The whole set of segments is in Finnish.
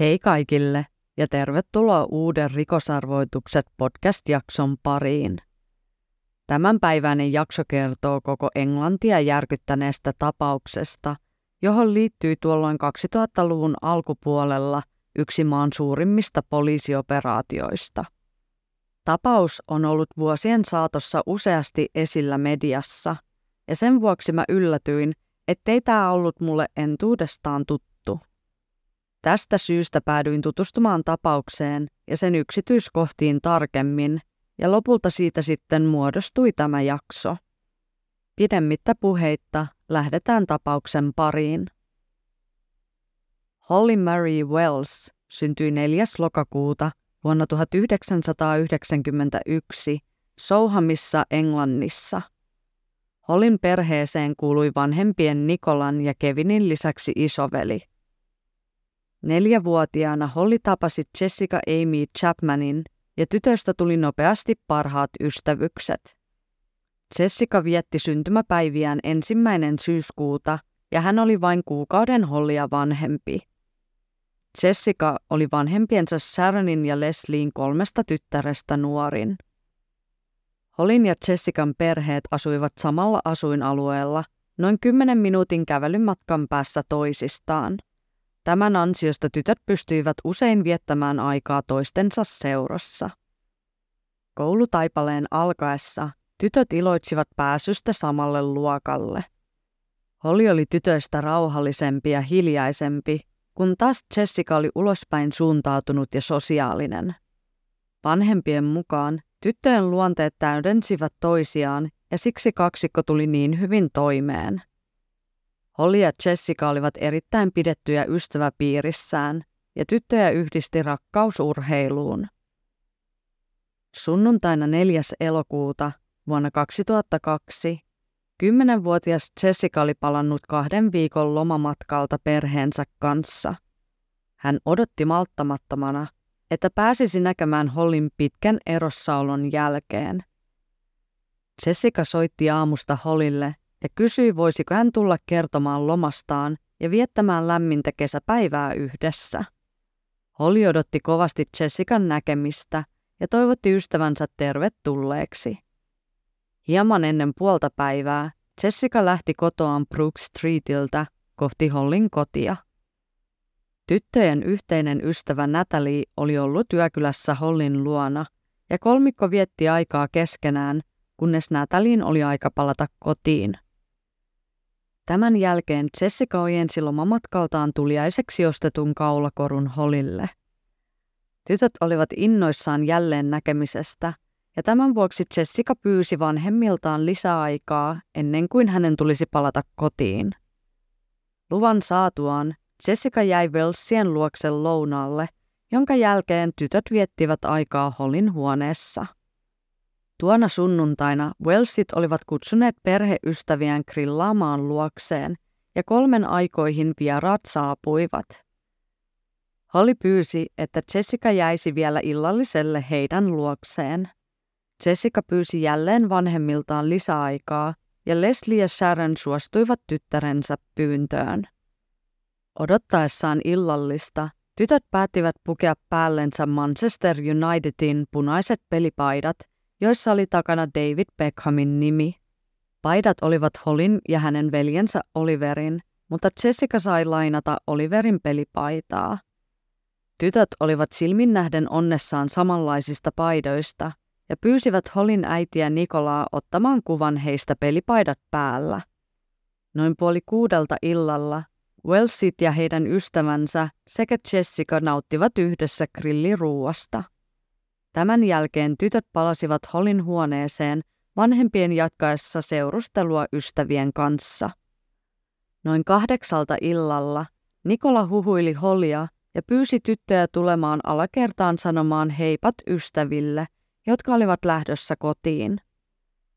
Hei kaikille ja tervetuloa uuden Rikosarvoitukset podcast-jakson pariin. Tämänpäiväinen jakso kertoo koko Englantia järkyttäneestä tapauksesta, johon liittyy tuolloin 2000-luvun alkupuolella yksi maan suurimmista poliisioperaatioista. Tapaus on ollut vuosien saatossa useasti esillä mediassa, ja sen vuoksi mä yllätyin, ettei tämä ollut mulle entuudestaan tuttu. Tästä syystä päädyin tutustumaan tapaukseen ja sen yksityiskohtiin tarkemmin, ja lopulta siitä sitten muodostui tämä jakso. Pidemmittä puheitta lähdetään tapauksen pariin. Holly Mary Wells syntyi 4. lokakuuta vuonna 1991 Souhamissa Englannissa. Hollin perheeseen kuului vanhempien Nikolan ja Kevinin lisäksi isoveli – Neljävuotiaana Holly tapasi Jessica Amy Chapmanin ja tytöstä tuli nopeasti parhaat ystävykset. Jessica vietti syntymäpäiviään ensimmäinen syyskuuta ja hän oli vain kuukauden Hollia vanhempi. Jessica oli vanhempiensa Sharonin ja Leslien kolmesta tyttärestä nuorin. Holin ja Jessican perheet asuivat samalla asuinalueella noin 10 minuutin kävelymatkan päässä toisistaan. Tämän ansiosta tytöt pystyivät usein viettämään aikaa toistensa seurassa. Koulutaipaleen alkaessa tytöt iloitsivat pääsystä samalle luokalle. Holly oli tytöistä rauhallisempi ja hiljaisempi, kun taas Jessica oli ulospäin suuntautunut ja sosiaalinen. Vanhempien mukaan tyttöjen luonteet täydensivät toisiaan ja siksi kaksikko tuli niin hyvin toimeen. Holly ja Jessica olivat erittäin pidettyjä ystäväpiirissään ja tyttöjä yhdisti rakkausurheiluun. Sunnuntaina 4. elokuuta vuonna 2002 kymmenenvuotias Jessica oli palannut kahden viikon lomamatkalta perheensä kanssa. Hän odotti malttamattomana, että pääsisi näkemään Hollin pitkän erossaolon jälkeen. Jessica soitti aamusta Hollille ja kysyi, voisiko hän tulla kertomaan lomastaan ja viettämään lämmintä kesäpäivää yhdessä. Holly odotti kovasti Jessican näkemistä ja toivotti ystävänsä tervetulleeksi. Hieman ennen puolta päivää Jessica lähti kotoaan Brook Streetiltä kohti Hollin kotia. Tyttöjen yhteinen ystävä Natalie oli ollut yökylässä Hollin luona, ja kolmikko vietti aikaa keskenään, kunnes Natalin oli aika palata kotiin. Tämän jälkeen Jessica ojensi lomamatkaltaan tuliaiseksi ostetun kaulakorun Holille. Tytöt olivat innoissaan jälleen näkemisestä, ja tämän vuoksi Jessica pyysi vanhemmiltaan lisäaikaa ennen kuin hänen tulisi palata kotiin. Luvan saatuaan Jessica jäi Wellsien luokse lounaalle, jonka jälkeen tytöt viettivät aikaa Hollin huoneessa. Tuona sunnuntaina Wellsit olivat kutsuneet perheystäviään grillaamaan luokseen, ja kolmen aikoihin vieraat saapuivat. Holly pyysi, että Jessica jäisi vielä illalliselle heidän luokseen. Jessica pyysi jälleen vanhemmiltaan lisäaikaa, ja Leslie ja Sharon suostuivat tyttärensä pyyntöön. Odottaessaan illallista, tytöt päättivät pukea päällensä Manchester Unitedin punaiset pelipaidat – joissa oli takana David Beckhamin nimi. Paidat olivat Holin ja hänen veljensä Oliverin, mutta Jessica sai lainata Oliverin pelipaitaa. Tytöt olivat silmin nähden onnessaan samanlaisista paidoista ja pyysivät Holin äitiä Nikolaa ottamaan kuvan heistä pelipaidat päällä. Noin puoli kuudelta illalla Wellsit ja heidän ystävänsä sekä Jessica nauttivat yhdessä grilliruuasta. Tämän jälkeen tytöt palasivat Holin huoneeseen vanhempien jatkaessa seurustelua ystävien kanssa. Noin kahdeksalta illalla Nikola huhuili Holia ja pyysi tyttöjä tulemaan alakertaan sanomaan heipat ystäville, jotka olivat lähdössä kotiin.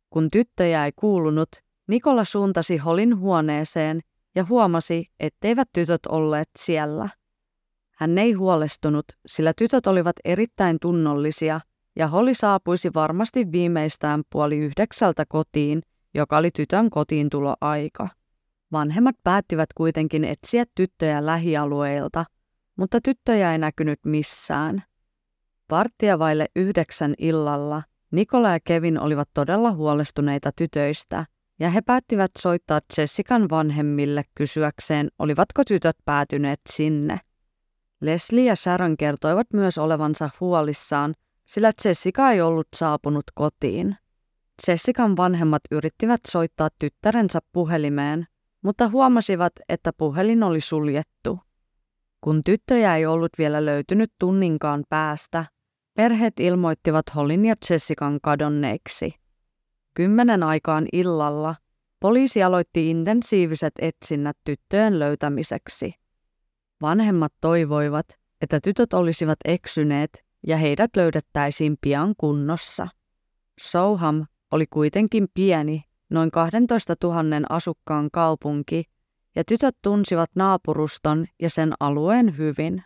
Kun tyttöjä ei kuulunut, Nikola suuntasi Holin huoneeseen ja huomasi, etteivät tytöt olleet siellä. Hän ei huolestunut, sillä tytöt olivat erittäin tunnollisia ja Holly saapuisi varmasti viimeistään puoli yhdeksältä kotiin, joka oli tytön kotiin aika. Vanhemmat päättivät kuitenkin etsiä tyttöjä lähialueilta, mutta tyttöjä ei näkynyt missään. Varttia vaille yhdeksän illalla Nikola ja Kevin olivat todella huolestuneita tytöistä, ja he päättivät soittaa Jessican vanhemmille kysyäkseen, olivatko tytöt päätyneet sinne. Leslie ja Sharon kertoivat myös olevansa huolissaan, sillä Jessica ei ollut saapunut kotiin. Jessican vanhemmat yrittivät soittaa tyttärensä puhelimeen, mutta huomasivat, että puhelin oli suljettu. Kun tyttöjä ei ollut vielä löytynyt tunninkaan päästä, perheet ilmoittivat Hollin ja Jessican kadonneiksi. Kymmenen aikaan illalla poliisi aloitti intensiiviset etsinnät tyttöjen löytämiseksi. Vanhemmat toivoivat, että tytöt olisivat eksyneet ja heidät löydettäisiin pian kunnossa. Soham oli kuitenkin pieni, noin 12 000 asukkaan kaupunki, ja tytöt tunsivat naapuruston ja sen alueen hyvin.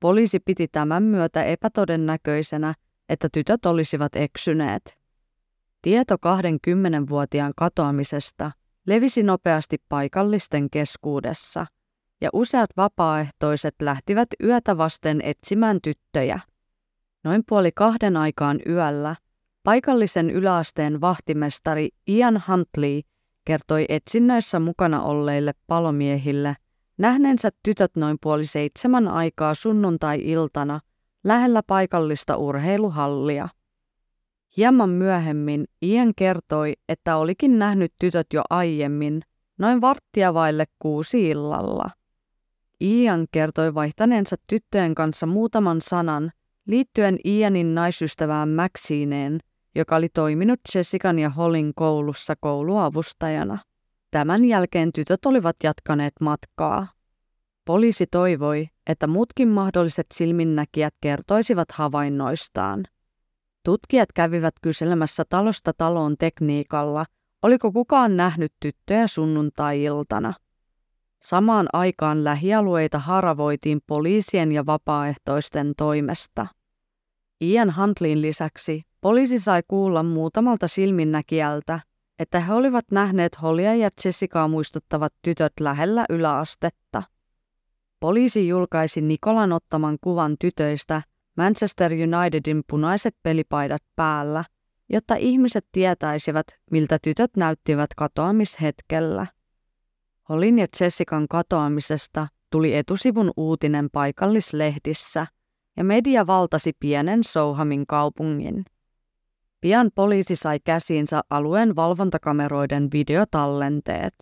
Poliisi piti tämän myötä epätodennäköisenä, että tytöt olisivat eksyneet. Tieto 20-vuotiaan katoamisesta levisi nopeasti paikallisten keskuudessa, ja useat vapaaehtoiset lähtivät yötä vasten etsimään tyttöjä. Noin puoli kahden aikaan yöllä paikallisen yläasteen vahtimestari Ian Huntley kertoi etsinnöissä mukana olleille palomiehille nähneensä tytöt noin puoli seitsemän aikaa sunnuntai-iltana lähellä paikallista urheiluhallia. Hieman myöhemmin Ian kertoi, että olikin nähnyt tytöt jo aiemmin, noin varttia vaille kuusi illalla. Ian kertoi vaihtaneensa tyttöjen kanssa muutaman sanan liittyen Ianin naisystävään Maxineen, joka oli toiminut Jessican ja Hollin koulussa kouluavustajana. Tämän jälkeen tytöt olivat jatkaneet matkaa. Poliisi toivoi, että muutkin mahdolliset silminnäkijät kertoisivat havainnoistaan. Tutkijat kävivät kyselemässä talosta taloon tekniikalla, oliko kukaan nähnyt tyttöjä sunnuntai-iltana. Samaan aikaan lähialueita haravoitiin poliisien ja vapaaehtoisten toimesta. Ian Huntleyn lisäksi poliisi sai kuulla muutamalta silminnäkijältä, että he olivat nähneet Hollia ja Jessicaa muistuttavat tytöt lähellä yläastetta. Poliisi julkaisi Nikolan ottaman kuvan tytöistä Manchester Unitedin punaiset pelipaidat päällä, jotta ihmiset tietäisivät, miltä tytöt näyttivät katoamishetkellä. Holin ja Jessican katoamisesta tuli etusivun uutinen paikallislehdissä, ja media valtasi pienen Souhamin kaupungin. Pian poliisi sai käsiinsä alueen valvontakameroiden videotallenteet.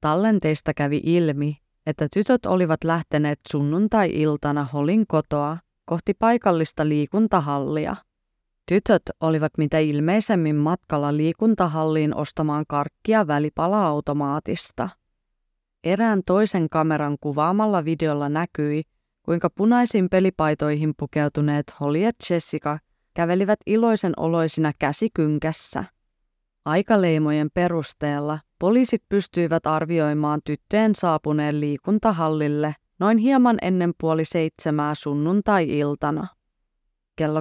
Tallenteista kävi ilmi, että tytöt olivat lähteneet sunnuntai-iltana Holin kotoa kohti paikallista liikuntahallia. Tytöt olivat mitä ilmeisemmin matkalla liikuntahalliin ostamaan karkkia välipala-automaatista. Erään toisen kameran kuvaamalla videolla näkyi, kuinka punaisiin pelipaitoihin pukeutuneet Holly ja Jessica kävelivät iloisen oloisina käsikynkässä. Aikaleimojen perusteella poliisit pystyivät arvioimaan tyttöjen saapuneen liikuntahallille noin hieman ennen puoli seitsemää sunnuntai-iltana. Kello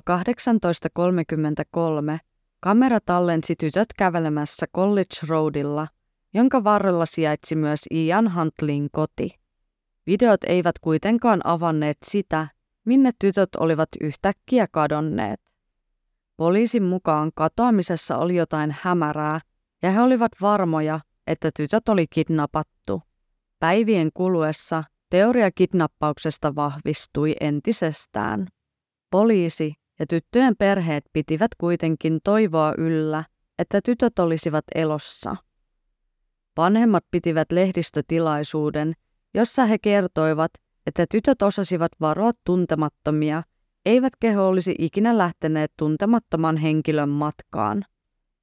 18.33 kamera tallensi tytöt kävelemässä College Roadilla, jonka varrella sijaitsi myös Ian Huntlin koti. Videot eivät kuitenkaan avanneet sitä, minne tytöt olivat yhtäkkiä kadonneet. Poliisin mukaan katoamisessa oli jotain hämärää, ja he olivat varmoja, että tytöt oli kidnappattu. Päivien kuluessa teoria kidnappauksesta vahvistui entisestään. Poliisi ja tyttöjen perheet pitivät kuitenkin toivoa yllä, että tytöt olisivat elossa. Vanhemmat pitivät lehdistötilaisuuden, jossa he kertoivat, että tytöt osasivat varoa tuntemattomia, eivätkä he olisi ikinä lähteneet tuntemattoman henkilön matkaan.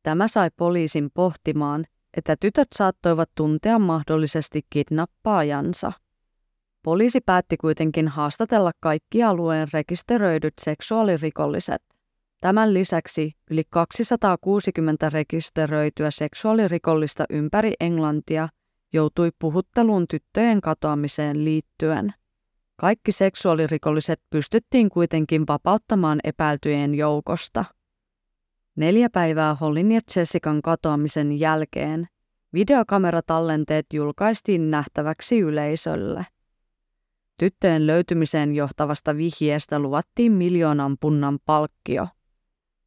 Tämä sai poliisin pohtimaan, että tytöt saattoivat tuntea mahdollisesti kidnappaajansa. Poliisi päätti kuitenkin haastatella kaikki alueen rekisteröidyt seksuaalirikolliset. Tämän lisäksi yli 260 rekisteröityä seksuaalirikollista ympäri Englantia joutui puhutteluun tyttöjen katoamiseen liittyen. Kaikki seksuaalirikolliset pystyttiin kuitenkin vapauttamaan epäiltyjen joukosta. Neljä päivää Hollin ja Jessican katoamisen jälkeen videokameratallenteet julkaistiin nähtäväksi yleisölle. Tyttöjen löytymiseen johtavasta vihjeestä luvattiin miljoonan punnan palkkio.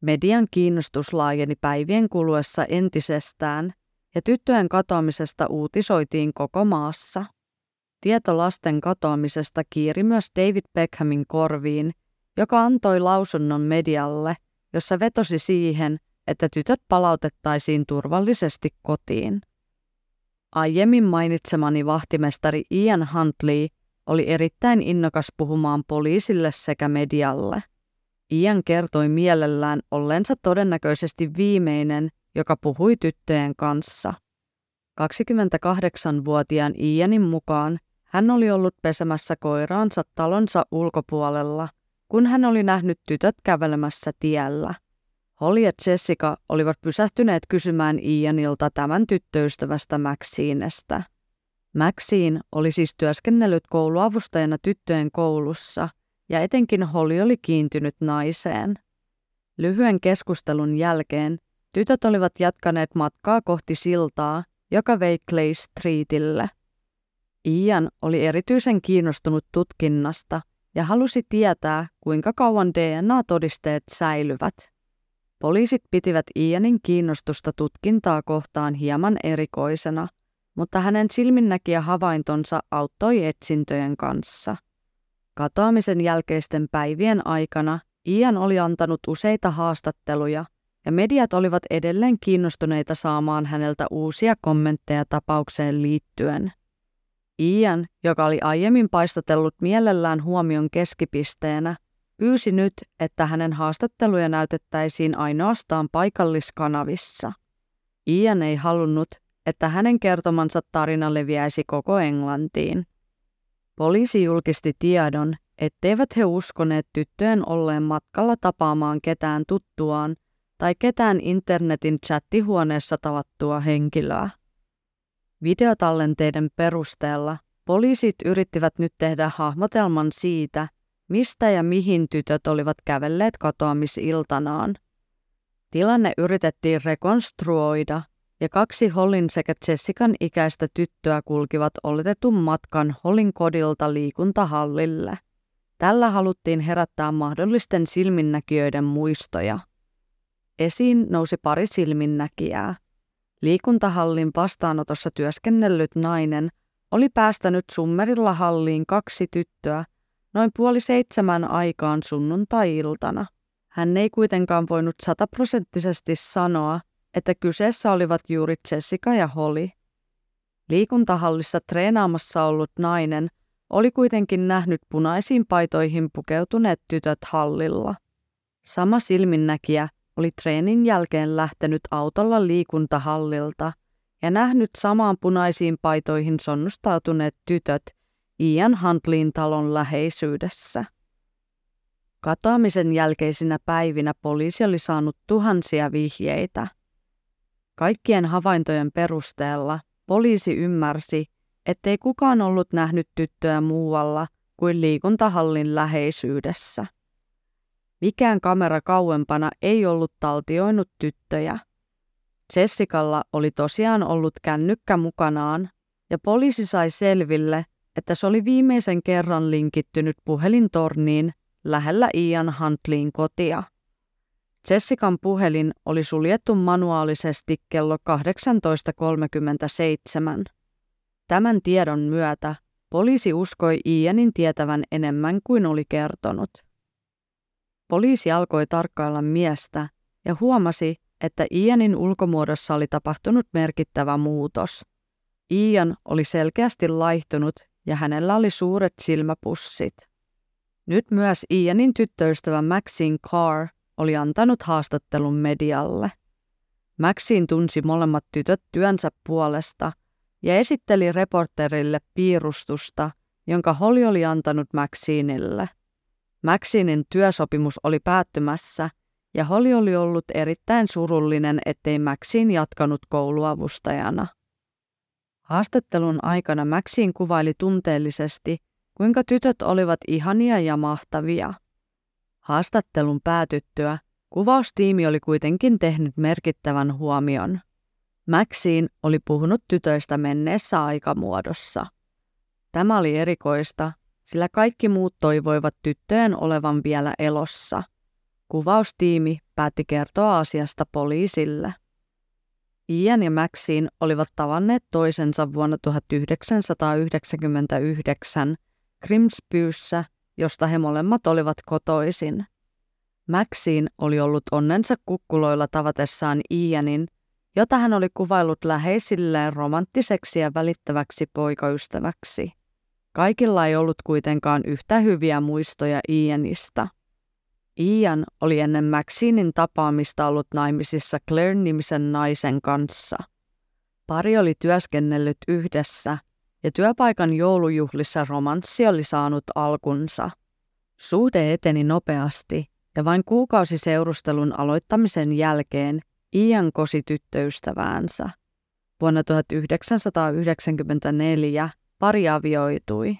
Median kiinnostus laajeni päivien kuluessa entisestään ja tyttöjen katoamisesta uutisoitiin koko maassa. Tieto lasten katoamisesta kiiri myös David Beckhamin korviin, joka antoi lausunnon medialle, jossa vetosi siihen, että tytöt palautettaisiin turvallisesti kotiin. Aiemmin mainitsemani vahtimestari Ian Huntley oli erittäin innokas puhumaan poliisille sekä medialle. Ian kertoi mielellään ollensa todennäköisesti viimeinen, joka puhui tyttöjen kanssa. 28-vuotiaan Ianin mukaan hän oli ollut pesemässä koiraansa talonsa ulkopuolella, kun hän oli nähnyt tytöt kävelemässä tiellä. Holly ja Jessica olivat pysähtyneet kysymään Ianilta tämän tyttöystävästä Maxinestä. Maxine oli siis työskennellyt kouluavustajana tyttöjen koulussa ja etenkin Holly oli kiintynyt naiseen. Lyhyen keskustelun jälkeen tytöt olivat jatkaneet matkaa kohti siltaa, joka vei Clay Streetille. Ian oli erityisen kiinnostunut tutkinnasta ja halusi tietää, kuinka kauan DNA-todisteet säilyvät. Poliisit pitivät Ianin kiinnostusta tutkintaa kohtaan hieman erikoisena, mutta hänen silminnäkijä havaintonsa auttoi etsintöjen kanssa. Katoamisen jälkeisten päivien aikana Ian oli antanut useita haastatteluja ja mediat olivat edelleen kiinnostuneita saamaan häneltä uusia kommentteja tapaukseen liittyen. Ian, joka oli aiemmin paistatellut mielellään huomion keskipisteenä, pyysi nyt, että hänen haastatteluja näytettäisiin ainoastaan paikalliskanavissa. Ian ei halunnut, että hänen kertomansa tarina leviäisi koko Englantiin. Poliisi julkisti tiedon, etteivät he uskoneet tyttöjen olleen matkalla tapaamaan ketään tuttuaan tai ketään internetin chattihuoneessa tavattua henkilöä. Videotallenteiden perusteella poliisit yrittivät nyt tehdä hahmotelman siitä, mistä ja mihin tytöt olivat kävelleet katoamisiltanaan. Tilanne yritettiin rekonstruoida ja kaksi Hollin sekä Jessican ikäistä tyttöä kulkivat oletetun matkan Hollin kodilta liikuntahallille. Tällä haluttiin herättää mahdollisten silminnäkijöiden muistoja. Esiin nousi pari silminnäkijää. Liikuntahallin vastaanotossa työskennellyt nainen oli päästänyt summerilla halliin kaksi tyttöä noin puoli seitsemän aikaan sunnuntai-iltana. Hän ei kuitenkaan voinut sataprosenttisesti sanoa, että kyseessä olivat juuri Jessica ja Holly. Liikuntahallissa treenaamassa ollut nainen oli kuitenkin nähnyt punaisiin paitoihin pukeutuneet tytöt hallilla. Sama silminnäkijä oli treenin jälkeen lähtenyt autolla liikuntahallilta ja nähnyt samaan punaisiin paitoihin sonnustautuneet tytöt Ian Huntleyin talon läheisyydessä. Katoamisen jälkeisinä päivinä poliisi oli saanut tuhansia vihjeitä. Kaikkien havaintojen perusteella poliisi ymmärsi, ettei kukaan ollut nähnyt tyttöä muualla kuin liikuntahallin läheisyydessä. Mikään kamera kauempana ei ollut taltioinut tyttöjä. Jessicalla oli tosiaan ollut kännykkä mukanaan, ja poliisi sai selville, että se oli viimeisen kerran linkittynyt puhelintorniin lähellä Ian Huntleyin kotia. Jessican puhelin oli suljettu manuaalisesti kello 18.37. Tämän tiedon myötä poliisi uskoi Ianin tietävän enemmän kuin oli kertonut. Poliisi alkoi tarkkailla miestä ja huomasi, että Ianin ulkomuodossa oli tapahtunut merkittävä muutos. Ian oli selkeästi laihtunut ja hänellä oli suuret silmäpussit. Nyt myös Ianin tyttöystävä Maxine Carr oli antanut haastattelun medialle. Maxine tunsi molemmat tytöt työnsä puolesta ja esitteli reporterille piirustusta, jonka Holly oli antanut Maxineille. Maxinin työsopimus oli päättymässä ja Holly oli ollut erittäin surullinen, ettei Maxine jatkanut kouluavustajana. Haastattelun aikana Maxine kuvaili tunteellisesti, kuinka tytöt olivat ihania ja mahtavia. Haastattelun päätyttyä kuvaustiimi oli kuitenkin tehnyt merkittävän huomion. Maxine oli puhunut tytöistä menneessä aikamuodossa. Tämä oli erikoista, sillä kaikki muut toivoivat tyttöjen olevan vielä elossa. Kuvaustiimi päätti kertoa asiasta poliisille. Ian ja Maxine olivat tavanneet toisensa vuonna 1999 Grimspyyssä, josta he molemmat olivat kotoisin. Maxine oli ollut onnensa kukkuloilla tavatessaan Ianin, jota hän oli kuvaillut läheisilleen romanttiseksi ja välittäväksi poikaystäväksi. Kaikilla ei ollut kuitenkaan yhtä hyviä muistoja Ianista. Ian oli ennen Maxinin tapaamista ollut naimisissa Claire-nimisen naisen kanssa. Pari oli työskennellyt yhdessä ja työpaikan joulujuhlissa romanssi oli saanut alkunsa. Suhde eteni nopeasti ja vain kuukausi seurustelun aloittamisen jälkeen Ian kosi tyttöystäväänsä. Vuonna 1994 pari avioitui.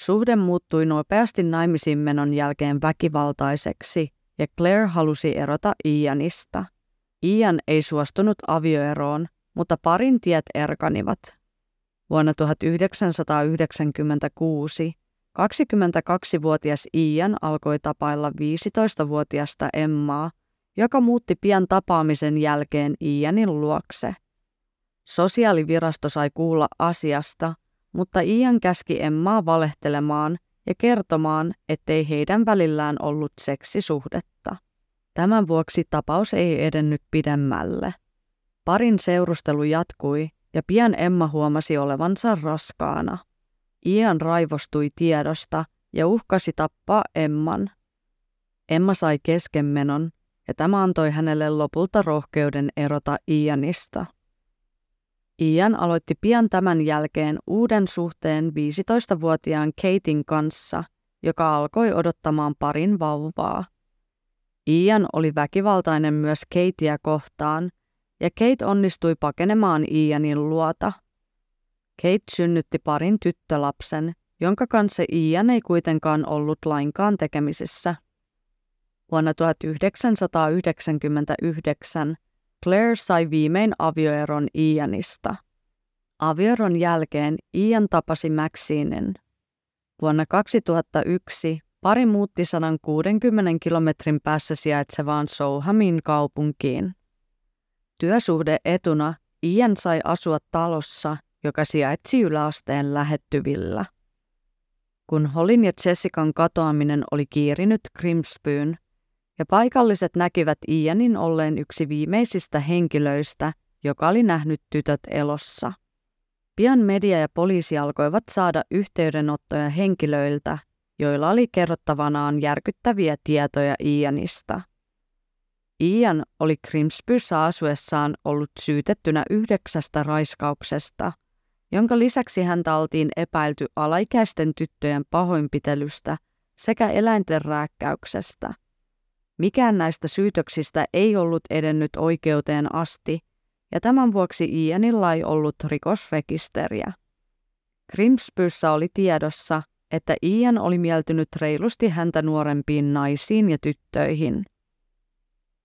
Suhde muuttui nopeasti naimisiin menon jälkeen väkivaltaiseksi ja Claire halusi erota Ianista. Ian ei suostunut avioeroon, mutta parin tiet erkanivat. Vuonna 1996 22-vuotias Ian alkoi tapailla 15-vuotiasta Emmaa, joka muutti pian tapaamisen jälkeen Ianin luokse. Sosiaalivirasto sai kuulla asiasta, mutta Ian käski Emmaa valehtelemaan ja kertomaan, ettei heidän välillään ollut seksisuhdetta. Tämän vuoksi tapaus ei edennyt pidemmälle. Parin seurustelu jatkui ja pian Emma huomasi olevansa raskaana. Ian raivostui tiedosta ja uhkasi tappaa Emman. Emma sai keskenmenon ja tämä antoi hänelle lopulta rohkeuden erota Ianista. Ian aloitti pian tämän jälkeen uuden suhteen 15-vuotiaan Katein kanssa, joka alkoi odottamaan parin vauvaa. Ian oli väkivaltainen myös Kateia kohtaan, ja Kate onnistui pakenemaan Ianin luota. Kate synnytti parin tyttölapsen, jonka kanssa Ian ei kuitenkaan ollut lainkaan tekemisissä. Vuonna 1999 Claire sai viimein avioeron Ianista. Avioeron jälkeen Ian tapasi Maxinen. Vuonna 2001 pari muutti 160 kilometrin päässä sijaitsevaan Souhamin kaupunkiin. Työsuhde etuna Ian sai asua talossa, joka sijaitsi yläasteen lähettyvillä. Kun Holin ja Jessican katoaminen oli kiirinyt Grimspyyn, ja paikalliset näkivät Ianin olleen yksi viimeisistä henkilöistä, joka oli nähnyt tytöt elossa. Pian media ja poliisi alkoivat saada yhteydenottoja henkilöiltä, joilla oli kerrottavanaan järkyttäviä tietoja Ianista. Ian oli Grimspyssä asuessaan ollut syytettynä yhdeksästä raiskauksesta, jonka lisäksi häntä oltiin epäilty alaikäisten tyttöjen pahoinpitelystä sekä eläinten rääkkäyksestä – Mikään näistä syytöksistä ei ollut edennyt oikeuteen asti, ja tämän vuoksi Ianilla ei ollut rikosrekisteriä. Grimspyssä oli tiedossa, että Ian oli mieltynyt reilusti häntä nuorempiin naisiin ja tyttöihin.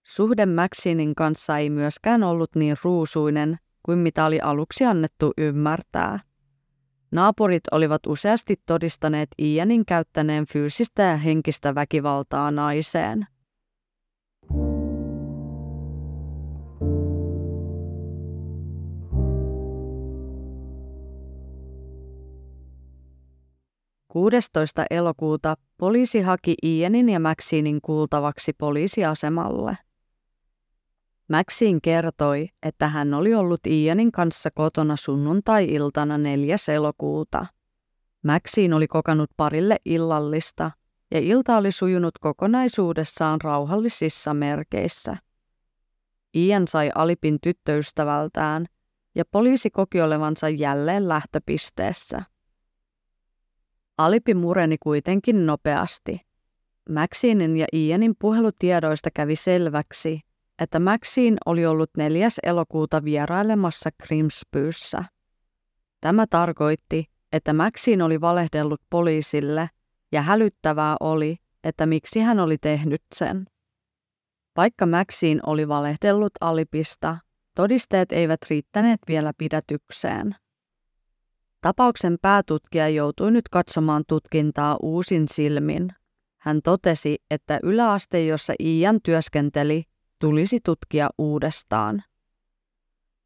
Suhde Maxinin kanssa ei myöskään ollut niin ruusuinen kuin mitä oli aluksi annettu ymmärtää. Naapurit olivat useasti todistaneet Ianin käyttäneen fyysistä ja henkistä väkivaltaa naiseen – 16. elokuuta poliisi haki Ianin ja Maxinin kuultavaksi poliisiasemalle. Maxine kertoi, että hän oli ollut Ianin kanssa kotona sunnuntai-iltana 4. elokuuta. Maxine oli kokannut parille illallista ja ilta oli sujunut kokonaisuudessaan rauhallisissa merkeissä. Ian sai alipin tyttöystävältään ja poliisi koki olevansa jälleen lähtöpisteessä. Alipi mureni kuitenkin nopeasti. Maxinin ja Ianin puhelutiedoista kävi selväksi, että Maxine oli ollut 4. elokuuta vierailemassa Grimspyyssä. Tämä tarkoitti, että Maxine oli valehdellut poliisille ja hälyttävää oli, että miksi hän oli tehnyt sen. Vaikka Maxine oli valehdellut Alipista, todisteet eivät riittäneet vielä pidätykseen. Tapauksen päätutkija joutui nyt katsomaan tutkintaa uusin silmin. Hän totesi, että yläaste, jossa Ian työskenteli, tulisi tutkia uudestaan.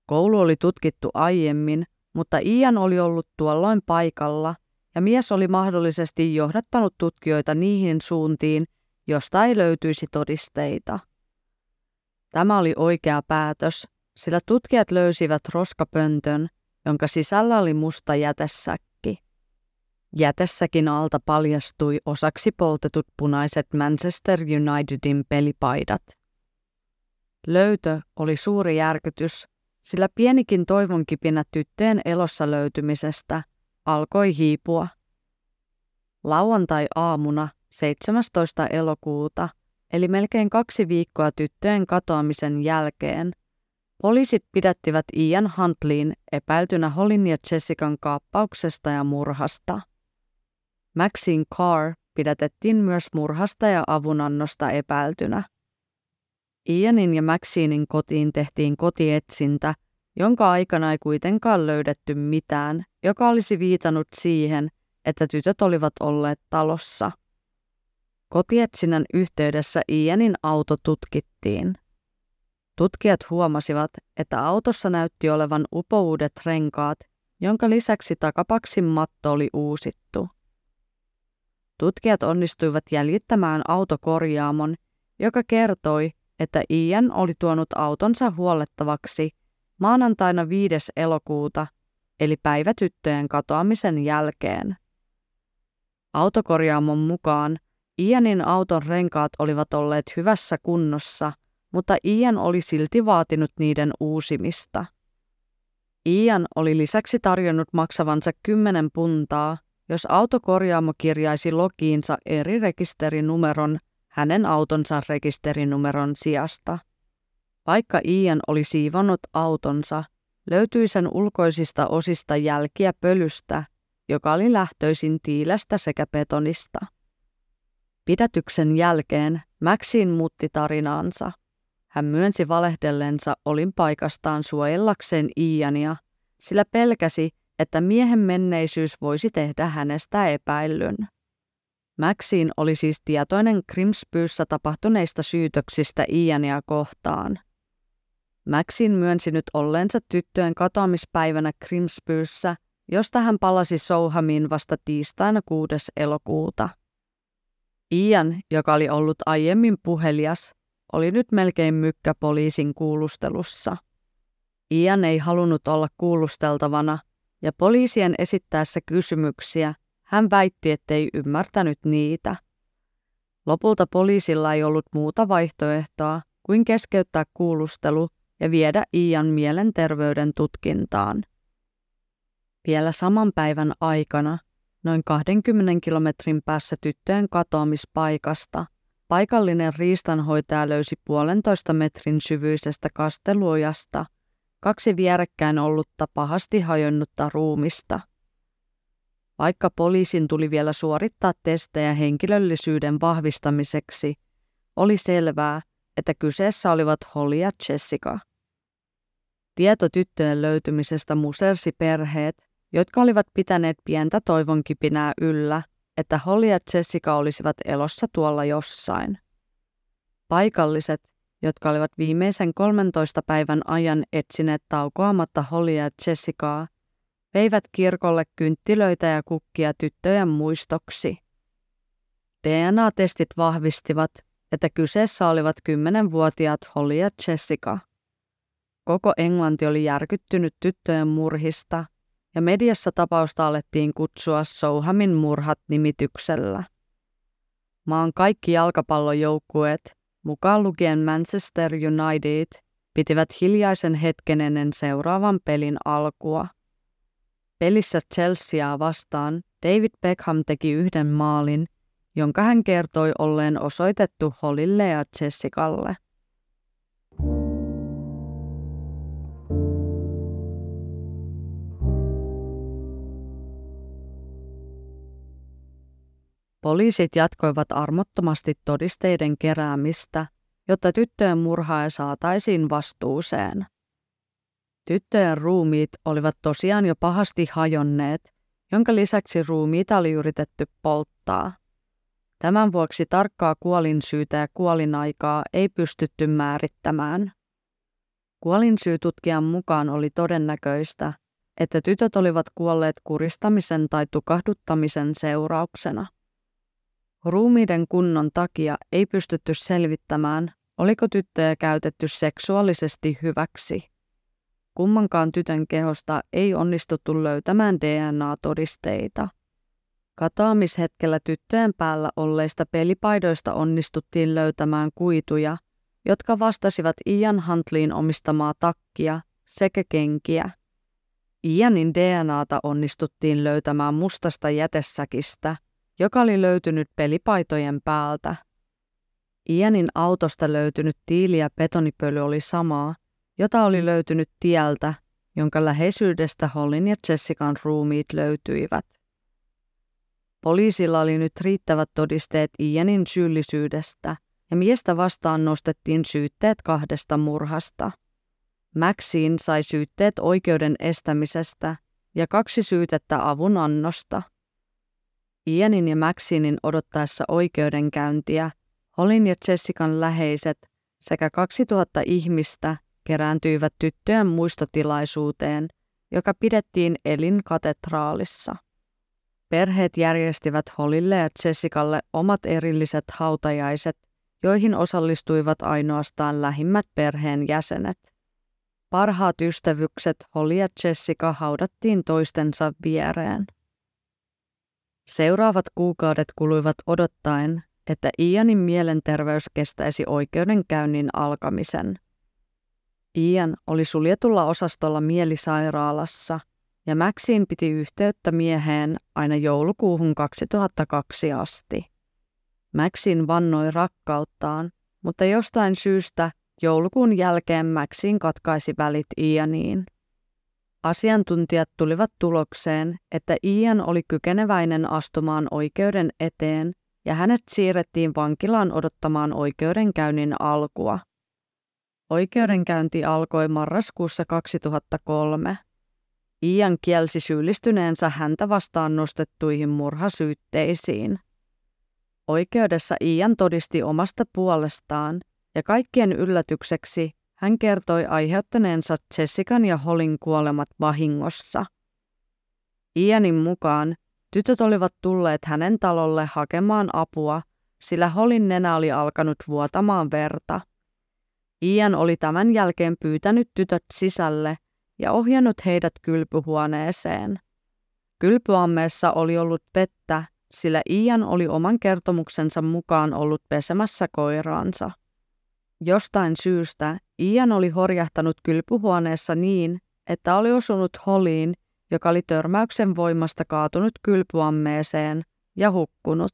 Koulu oli tutkittu aiemmin, mutta Ian oli ollut tuolloin paikalla ja mies oli mahdollisesti johdattanut tutkijoita niihin suuntiin, josta ei löytyisi todisteita. Tämä oli oikea päätös, sillä tutkijat löysivät roskapöntön, jonka sisällä oli musta jätesäkki. Jätessäkin alta paljastui osaksi poltetut punaiset Manchester Unitedin pelipaidat. Löytö oli suuri järkytys, sillä pienikin toivonkipinä tyttöjen elossa löytymisestä alkoi hiipua. Lauantai-aamuna 17. elokuuta, eli melkein kaksi viikkoa tyttöjen katoamisen jälkeen, poliisit pidättivät Ian Huntleyin epäiltynä Holin ja Jessican kaappauksesta ja murhasta. Maxine Carr pidätettiin myös murhasta ja avunannosta epäiltynä. Ianin ja Maxinein kotiin tehtiin kotietsintä, jonka aikana ei kuitenkaan löydetty mitään, joka olisi viitannut siihen, että tytöt olivat olleet talossa. Kotietsinnän yhteydessä Ianin auto tutkittiin. Tutkijat huomasivat, että autossa näytti olevan upouudet renkaat, jonka lisäksi takapaksin matto oli uusittu. Tutkijat onnistuivat jäljittämään autokorjaamon, joka kertoi, että Ian oli tuonut autonsa huollettavaksi maanantaina 5. elokuuta, eli päivätyttöjen katoamisen jälkeen. Autokorjaamon mukaan Ianin auton renkaat olivat olleet hyvässä kunnossa, mutta Ian oli silti vaatinut niiden uusimista. Ian oli lisäksi tarjonnut maksavansa 10 puntaa, jos autokorjaamo kirjaisi logiinsa eri rekisterinumeron hänen autonsa rekisterinumeron sijasta. Vaikka Ian oli siivonnut autonsa, löytyi sen ulkoisista osista jälkiä pölystä, joka oli lähtöisin tiilästä sekä betonista. Pidätyksen jälkeen Maxine muutti tarinaansa. Hän myönsi valehdellensa olin paikastaan suojellakseen Iania, sillä pelkäsi, että miehen menneisyys voisi tehdä hänestä epäillyn. Maxine oli siis tietoinen Grimspyyssä tapahtuneista syytöksistä Iania kohtaan. Maxine myönsi nyt olleensa tyttöjen katoamispäivänä Grimspyyssä, josta hän palasi Souhamiin vasta tiistaina 6. elokuuta. Ian, joka oli ollut aiemmin puhelias, oli nyt melkein mykkä poliisin kuulustelussa. Ian ei halunnut olla kuulusteltavana, ja poliisien esittäessä kysymyksiä hän väitti, ettei ymmärtänyt niitä. Lopulta poliisilla ei ollut muuta vaihtoehtoa kuin keskeyttää kuulustelu ja viedä Ian mielenterveyden tutkintaan. Vielä saman päivän aikana, noin 20 kilometrin päässä tyttöjen katoamispaikasta, paikallinen riistanhoitaja löysi puolentoista metrin syvyisestä kasteluojasta kaksi vierekkäin ollutta pahasti hajonnutta ruumista – vaikka poliisin tuli vielä suorittaa testejä henkilöllisyyden vahvistamiseksi, oli selvää, että kyseessä olivat Holly ja Jessica. Tieto tyttöjen löytymisestä musersi perheet, jotka olivat pitäneet pientä toivonkipinää yllä, että Holly ja Jessica olisivat elossa tuolla jossain. Paikalliset, jotka olivat viimeisen 13 päivän ajan etsineet taukoamatta Holly ja Jessicaa, veivät kirkolle kynttilöitä ja kukkia tyttöjen muistoksi. DNA-testit vahvistivat, että kyseessä olivat kymmenenvuotiaat Holly ja Jessica. Koko Englanti oli järkyttynyt tyttöjen murhista, ja mediassa tapausta alettiin kutsua Souhamin murhat nimityksellä. Maan kaikki jalkapallojoukkueet, mukaan lukien Manchester United, pitivät hiljaisen hetken ennen seuraavan pelin alkua. Pelissä Chelseaa vastaan David Beckham teki yhden maalin, jonka hän kertoi olleen osoitettu Holille ja Jessicalle. Poliisit jatkoivat armottomasti todisteiden keräämistä, jotta tyttöjen murhaaja saataisiin vastuuseen. Tyttöjen ruumiit olivat tosiaan jo pahasti hajonneet, jonka lisäksi ruumiita oli yritetty polttaa. Tämän vuoksi tarkkaa kuolinsyytä ja kuolinaikaa ei pystytty määrittämään. Kuolinsyytutkijan mukaan oli todennäköistä, että tytöt olivat kuolleet kuristamisen tai tukahduttamisen seurauksena. Ruumiiden kunnon takia ei pystytty selvittämään, oliko tyttöjä käytetty seksuaalisesti hyväksi. Kummankaan tytön kehosta ei onnistuttu löytämään DNA-todisteita. Katoamishetkellä tyttöjen päällä olleista pelipaidoista onnistuttiin löytämään kuituja, jotka vastasivat Ian Huntleyin omistamaa takkia sekä kenkiä. Ianin DNAta onnistuttiin löytämään mustasta jätesäkistä, joka oli löytynyt pelipaitojen päältä. Ianin autosta löytynyt tiili ja betonipöly oli samaa, jota oli löytynyt tieltä, jonka läheisyydestä Hollin ja Jessican ruumiit löytyivät. Poliisilla oli nyt riittävät todisteet Ianin syyllisyydestä ja miestä vastaan nostettiin syytteet kahdesta murhasta. Maxine sai syytteet oikeuden estämisestä ja kaksi syytettä avunannosta. Ianin ja Maxinin odottaessa oikeudenkäyntiä Holin ja Jessican läheiset sekä 2000 ihmistä kerääntyivät tyttöjen muistotilaisuuteen, joka pidettiin Elin katedraalissa. Perheet järjestivät Holille ja Jessicalle omat erilliset hautajaiset, joihin osallistuivat ainoastaan lähimmät perheen jäsenet. Parhaat ystävykset Holly ja Jessica haudattiin toistensa viereen. Seuraavat kuukaudet kuluivat odottaen, että Ianin mielenterveys kestäisi oikeudenkäynnin alkamisen. Ian oli suljetulla osastolla mielisairaalassa ja Maxine piti yhteyttä mieheen aina joulukuuhun 2002 asti. Maxine vannoi rakkauttaan, mutta jostain syystä joulukuun jälkeen Maxine katkaisi välit Ianiin. Asiantuntijat tulivat tulokseen, että Ian oli kykeneväinen astumaan oikeuden eteen ja hänet siirrettiin vankilaan odottamaan oikeudenkäynnin alkua. Oikeudenkäynti alkoi marraskuussa 2003. Ian kielsi syyllistyneensä häntä vastaan nostettuihin murhasyytteisiin. Oikeudessa Ian todisti omasta puolestaan ja kaikkien yllätykseksi hän kertoi aiheuttaneensa Jessican ja Holin kuolemat vahingossa. Ianin mukaan tytöt olivat tulleet hänen talolle hakemaan apua, sillä Holin nenä oli alkanut vuotamaan verta – Ian oli tämän jälkeen pyytänyt tytöt sisälle ja ohjannut heidät kylpyhuoneeseen. Kylpyammeessa oli ollut pettä, sillä Ian oli oman kertomuksensa mukaan ollut pesemässä koiraansa. Jostain syystä Ian oli horjahtanut kylpyhuoneessa niin, että oli osunut Holiin, joka oli törmäyksen voimasta kaatunut kylpyammeeseen ja hukkunut.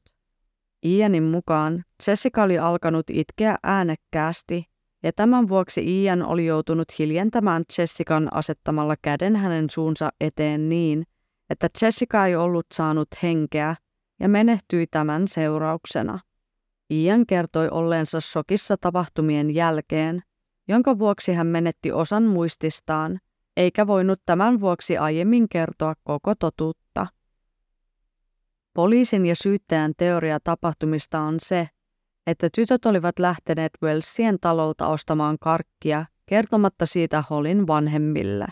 Ianin mukaan Jessica oli alkanut itkeä äänekkäästi ja tämän vuoksi Ian oli joutunut hiljentämään Jessican asettamalla käden hänen suunsa eteen niin, että Jessica ei ollut saanut henkeä ja menehtyi tämän seurauksena. Ian kertoi olleensa shokissa tapahtumien jälkeen, jonka vuoksi hän menetti osan muististaan, eikä voinut tämän vuoksi aiemmin kertoa koko totuutta. Poliisin ja syyttäjän teoria tapahtumista on se, että tytöt olivat lähteneet Wellsien talolta ostamaan karkkia kertomatta siitä Holin vanhemmille.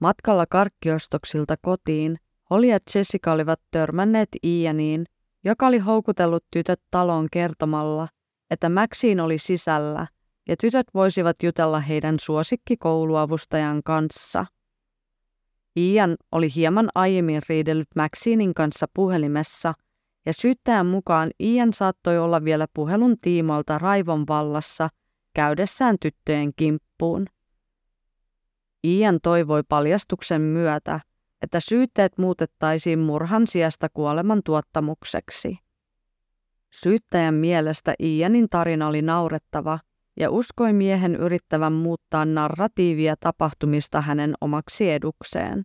Matkalla karkkiostoksilta kotiin Holly ja Jessica olivat törmänneet Ianiin, joka oli houkutellut tytöt taloon kertomalla, että Maxine oli sisällä ja tytöt voisivat jutella heidän suosikkikouluavustajan kanssa. Ian oli hieman aiemmin riidellyt Maxinin kanssa puhelimessa – ja syyttäjän mukaan Ian saattoi olla vielä puhelun tiimoilta raivon vallassa käydessään tyttöjen kimppuun. Ian toivoi paljastuksen myötä, että syytteet muutettaisiin murhan sijasta kuoleman tuottamukseksi. Syyttäjän mielestä Ianin tarina oli naurettava ja uskoi miehen yrittävän muuttaa narratiivia tapahtumista hänen omaksi edukseen.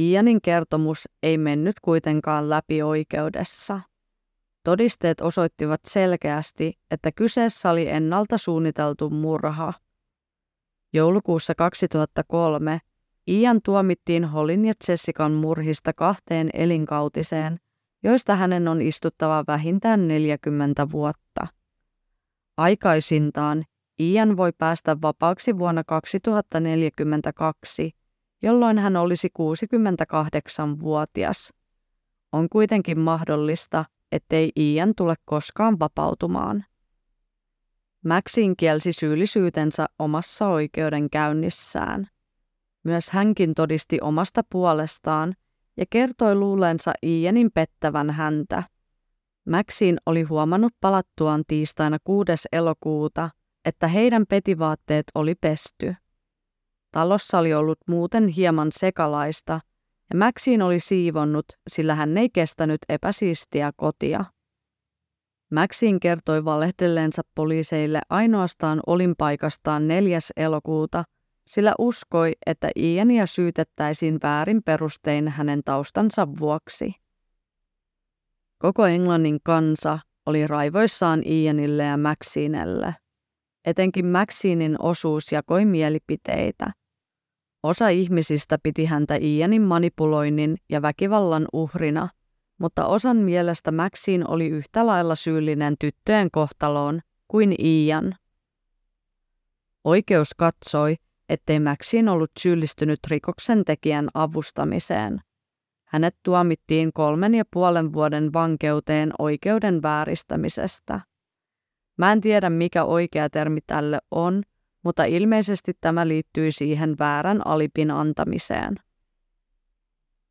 Ianin kertomus ei mennyt kuitenkaan läpi oikeudessa. Todisteet osoittivat selkeästi, että kyseessä oli ennalta suunniteltu murha. Joulukuussa 2003 Ian tuomittiin Holin ja Jessican murhista kahteen elinkautiseen, joista hänen on istuttava vähintään 40 vuotta. Aikaisintaan Ian voi päästä vapaaksi vuonna 2042, jolloin hän olisi 68-vuotias. On kuitenkin mahdollista, ettei Ian tule koskaan vapautumaan. Maxine kielsi syyllisyytensä omassa oikeudenkäynnissään. Myös hänkin todisti omasta puolestaan ja kertoi luuleensa Ianin pettävän häntä. Maxine oli huomannut palattuaan tiistaina 6. elokuuta, että heidän petivaatteet oli pesty. Talossa oli ollut muuten hieman sekalaista, ja Maxine oli siivonnut, sillä hän ei kestänyt epäsiistiä kotia. Maxine kertoi valehdelleensa poliiseille ainoastaan olinpaikastaan 4. elokuuta, sillä uskoi, että Iania syytettäisiin väärin perustein hänen taustansa vuoksi. Koko Englannin kansa oli raivoissaan Ianille ja Maxinelle. Etenkin Maxinin osuus jakoi mielipiteitä. Osa ihmisistä piti häntä Ianin manipuloinnin ja väkivallan uhrina, mutta osan mielestä Maxine oli yhtä lailla syyllinen tyttöjen kohtaloon kuin Ian. Oikeus katsoi, ettei Maxine ollut syyllistynyt rikoksen tekijän avustamiseen. Hänet tuomittiin kolmen ja puolen vuoden vankeuteen oikeuden vääristämisestä. Mä en tiedä, mikä oikea termi tälle on, mutta ilmeisesti tämä liittyi siihen väärän alipin antamiseen.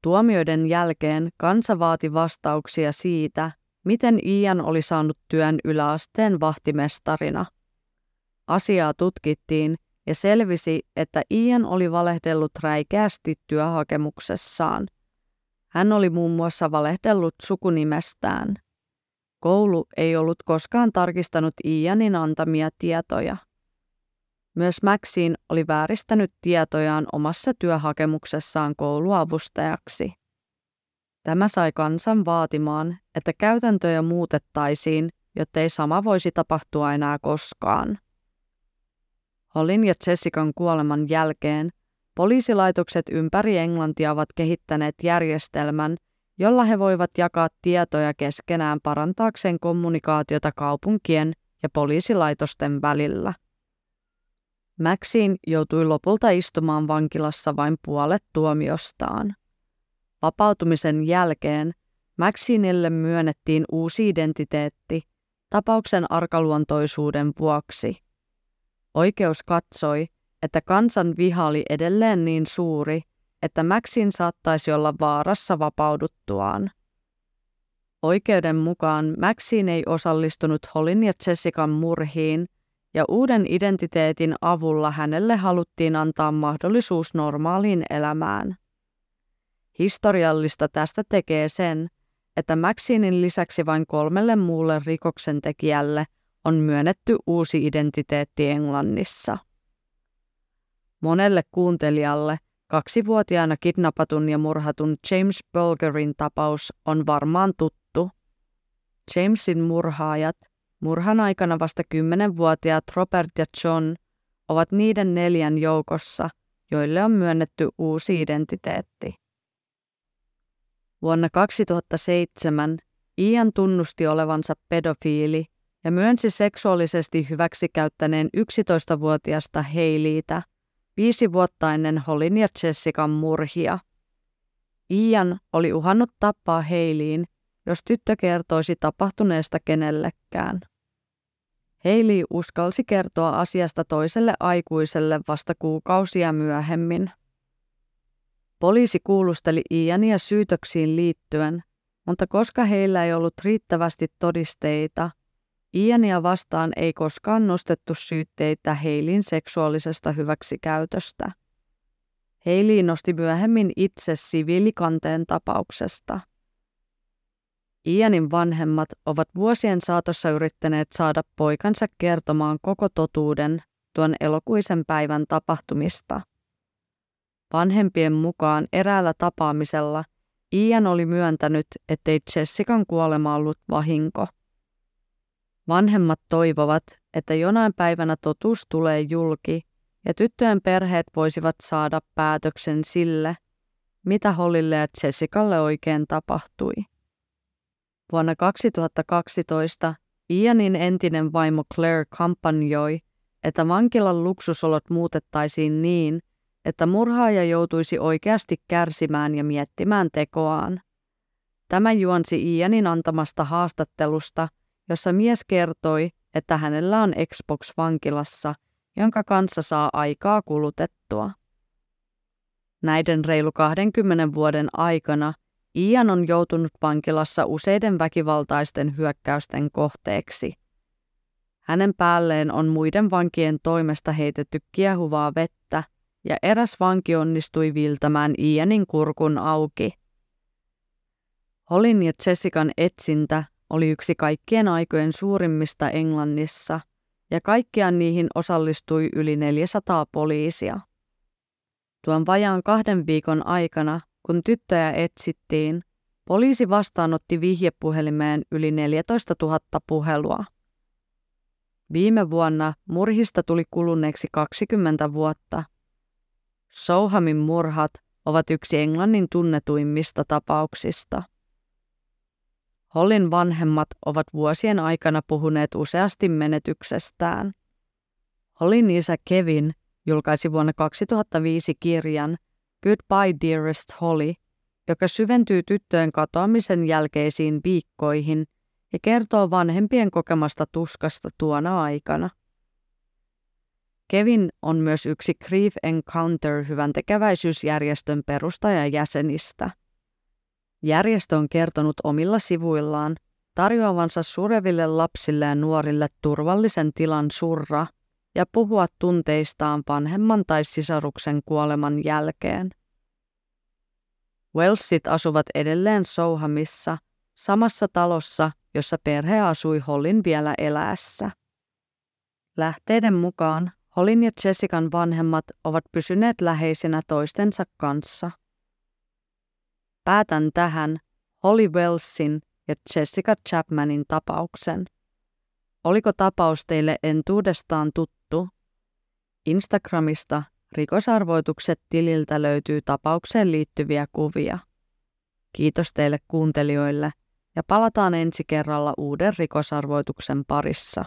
Tuomioiden jälkeen kansa vaati vastauksia siitä, miten Ian oli saanut työn yläasteen vahtimestarina. Asiaa tutkittiin ja selvisi, että Ian oli valehdellut räikeästi työhakemuksessaan. Hän oli muun muassa valehdellut sukunimestään. Koulu ei ollut koskaan tarkistanut Ianin antamia tietoja. Myös Maxine oli vääristänyt tietojaan omassa työhakemuksessaan kouluavustajaksi. Tämä sai kansan vaatimaan, että käytäntöjä muutettaisiin, jottei sama voisi tapahtua enää koskaan. Holin ja Jessican kuoleman jälkeen poliisilaitokset ympäri Englantia ovat kehittäneet järjestelmän, jolla he voivat jakaa tietoja keskenään parantaakseen kommunikaatiota kaupunkien ja poliisilaitosten välillä. Maxine joutui lopulta istumaan vankilassa vain puolet tuomiostaan. Vapautumisen jälkeen Maxinelle myönnettiin uusi identiteetti tapauksen arkaluontoisuuden vuoksi. Oikeus katsoi, että kansan viha oli edelleen niin suuri, että Maxin saattaisi olla vaarassa vapauduttuaan. Oikeuden mukaan Maxine ei osallistunut Holin ja Jessican murhiin – ja uuden identiteetin avulla hänelle haluttiin antaa mahdollisuus normaaliin elämään. Historiallista tästä tekee sen, että Maxinin lisäksi vain kolmelle muulle rikoksentekijälle on myönnetty uusi identiteetti Englannissa. Monelle kuuntelijalle kaksivuotiaana kidnappatun ja murhatun James Bulgerin tapaus on varmaan tuttu. Jamesin murhaajat Murhan aikana vasta kymmenenvuotiaat Robert ja John ovat niiden neljän joukossa, joille on myönnetty uusi identiteetti. Vuonna 2007 Ian tunnusti olevansa pedofiili ja myönsi seksuaalisesti hyväksikäyttäneen 11-vuotiasta Heiliitä viisi vuotta ennen Holin ja Jessican murhia. Ian oli uhannut tappaa Heiliin, jos tyttö kertoisi tapahtuneesta kenellekään. Heili uskalsi kertoa asiasta toiselle aikuiselle vasta kuukausia myöhemmin. Poliisi kuulusteli Iania syytöksiin liittyen, mutta koska heillä ei ollut riittävästi todisteita, Iania vastaan ei koskaan nostettu syytteitä Heilin seksuaalisesta hyväksikäytöstä. Heili nosti myöhemmin itse siviilikanteen tapauksesta. Ianin vanhemmat ovat vuosien saatossa yrittäneet saada poikansa kertomaan koko totuuden tuon elokuisen päivän tapahtumista. Vanhempien mukaan eräällä tapaamisella Ian oli myöntänyt, ettei Jessican kuolema ollut vahinko. Vanhemmat toivovat, että jonain päivänä totuus tulee julki ja tyttöjen perheet voisivat saada päätöksen sille, mitä Hollille ja Jessicalle oikein tapahtui. Vuonna 2012 Ianin entinen vaimo Claire kampanjoi, että vankilan luksusolot muutettaisiin niin, että murhaaja joutuisi oikeasti kärsimään ja miettimään tekoaan. Tämä juonsi Ianin antamasta haastattelusta, jossa mies kertoi, että hänellä on Xbox vankilassa, jonka kanssa saa aikaa kulutettua. Näiden reilu 20 vuoden aikana Ian on joutunut vankilassa useiden väkivaltaisten hyökkäysten kohteeksi. Hänen päälleen on muiden vankien toimesta heitetty kiehuvaa vettä ja eräs vanki onnistui viltämään Ianin kurkun auki. Holin ja Jessican etsintä oli yksi kaikkien aikojen suurimmista Englannissa ja kaikkiaan niihin osallistui yli 400 poliisia. Tuon vajaan kahden viikon aikana, kun tyttöjä etsittiin, poliisi vastaanotti vihjepuhelimeen yli 14 000 puhelua. Viime vuonna murhista tuli kuluneeksi 20 vuotta. Souhamin murhat ovat yksi Englannin tunnetuimmista tapauksista. Hollin vanhemmat ovat vuosien aikana puhuneet useasti menetyksestään. Hollin isä Kevin julkaisi vuonna 2005 kirjan Goodbye Dearest Holly, joka syventyy tyttöjen katoamisen jälkeisiin viikkoihin ja kertoo vanhempien kokemasta tuskasta tuona aikana. Kevin on myös yksi Grief Encounter hyvän tekeväisyysjärjestön perustajajäsenistä. Järjestö on kertonut omilla sivuillaan tarjoavansa sureville lapsille ja nuorille turvallisen tilan surra – ja puhua tunteistaan vanhemman tai sisaruksen kuoleman jälkeen. Welsit asuvat edelleen Souhamissa, samassa talossa, jossa perhe asui Hollin vielä eläessä. Lähteiden mukaan Hollin ja Jessican vanhemmat ovat pysyneet läheisinä toistensa kanssa. Päätän tähän Holly Wellsin ja Jessica Chapmanin tapauksen. Oliko tapaus teille entuudestaan tuttu? Instagramista rikosarvoitukset tililtä löytyy tapaukseen liittyviä kuvia. Kiitos teille kuuntelijoille ja palataan ensi kerralla uuden rikosarvoituksen parissa.